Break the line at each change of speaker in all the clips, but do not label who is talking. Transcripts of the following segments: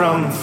from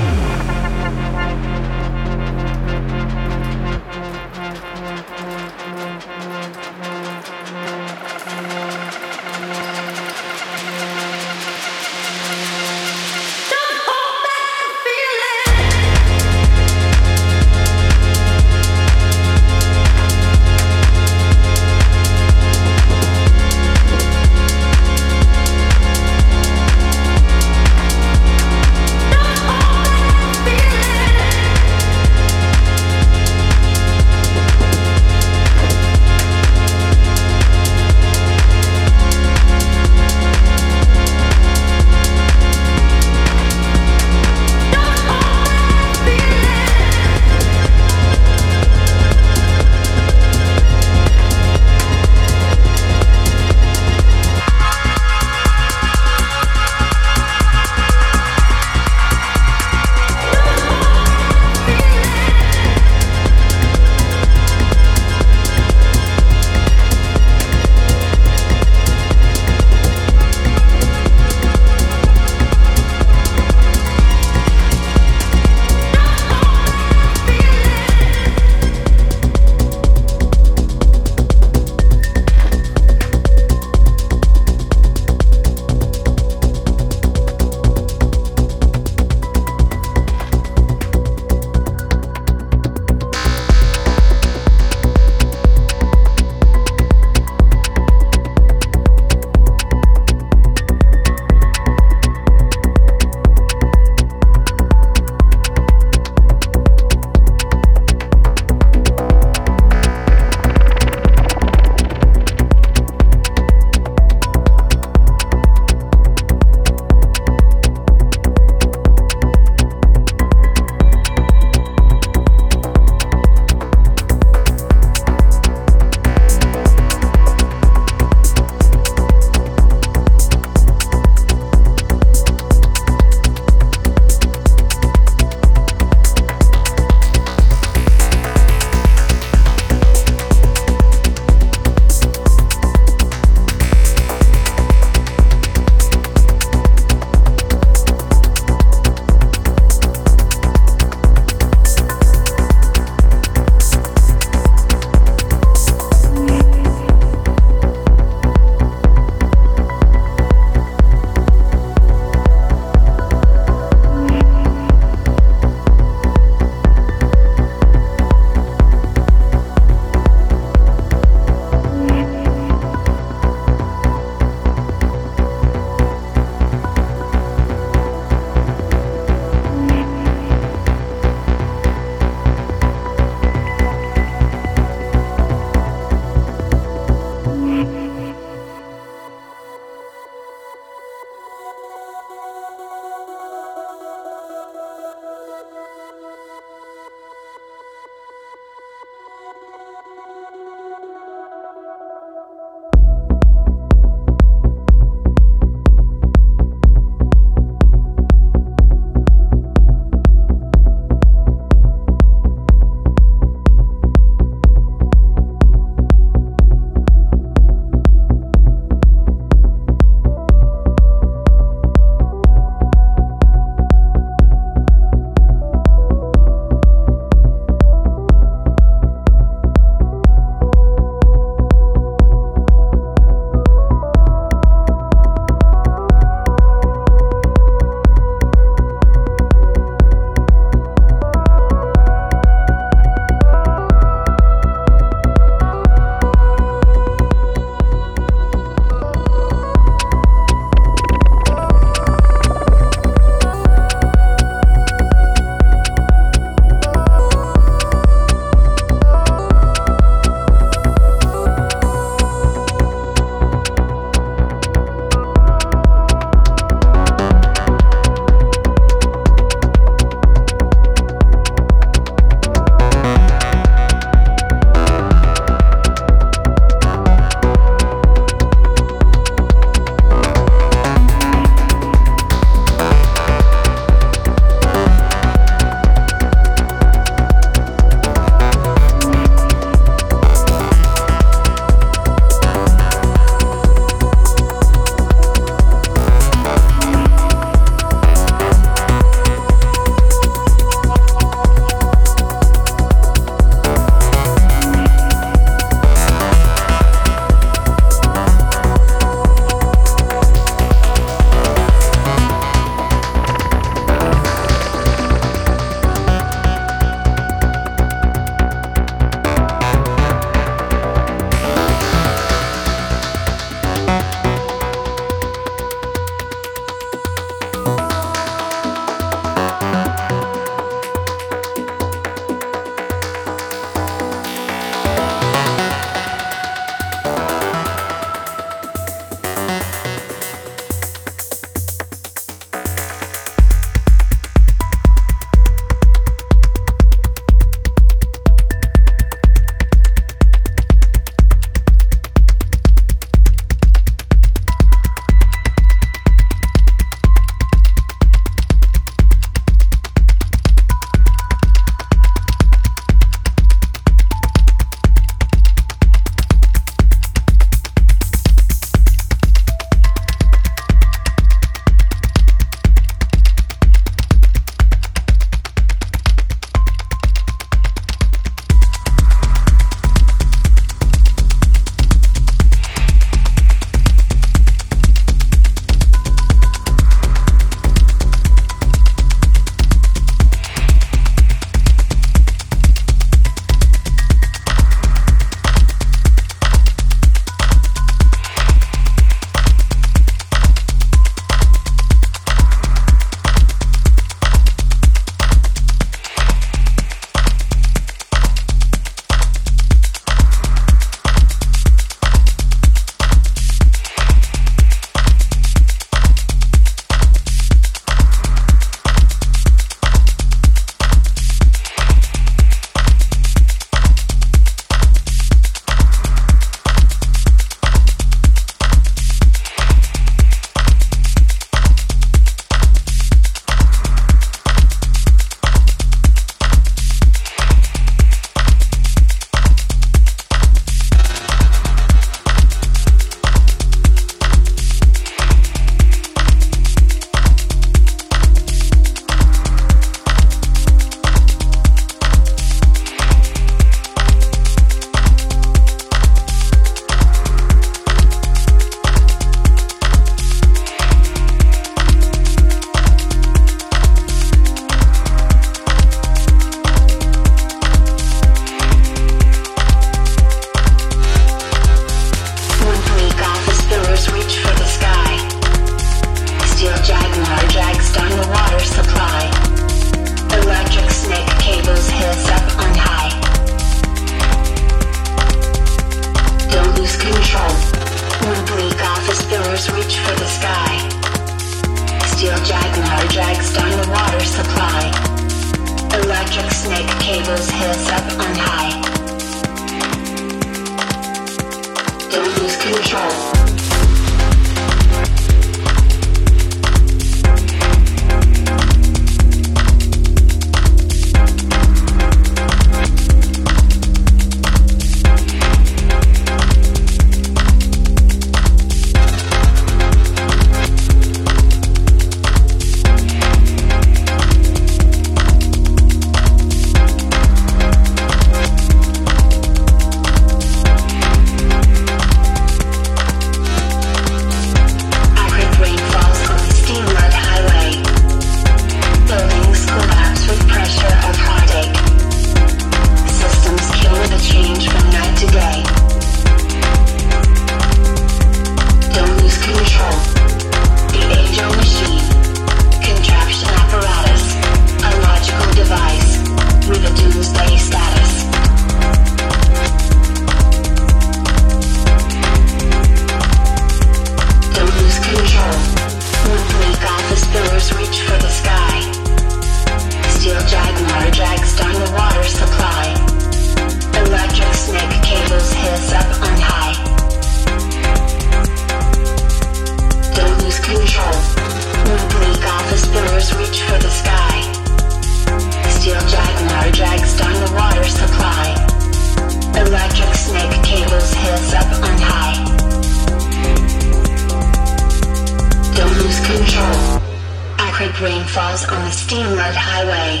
falls on the steam road highway.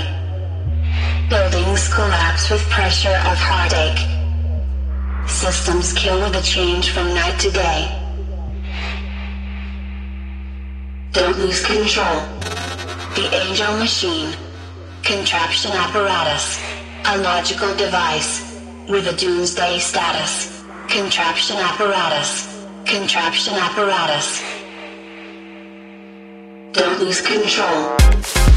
Buildings collapse with pressure of heartache. Systems kill with a change from night to day. Don't lose control. The angel machine. Contraption apparatus. A logical device. With a doomsday status. Contraption apparatus. Contraption apparatus. Don't lose control.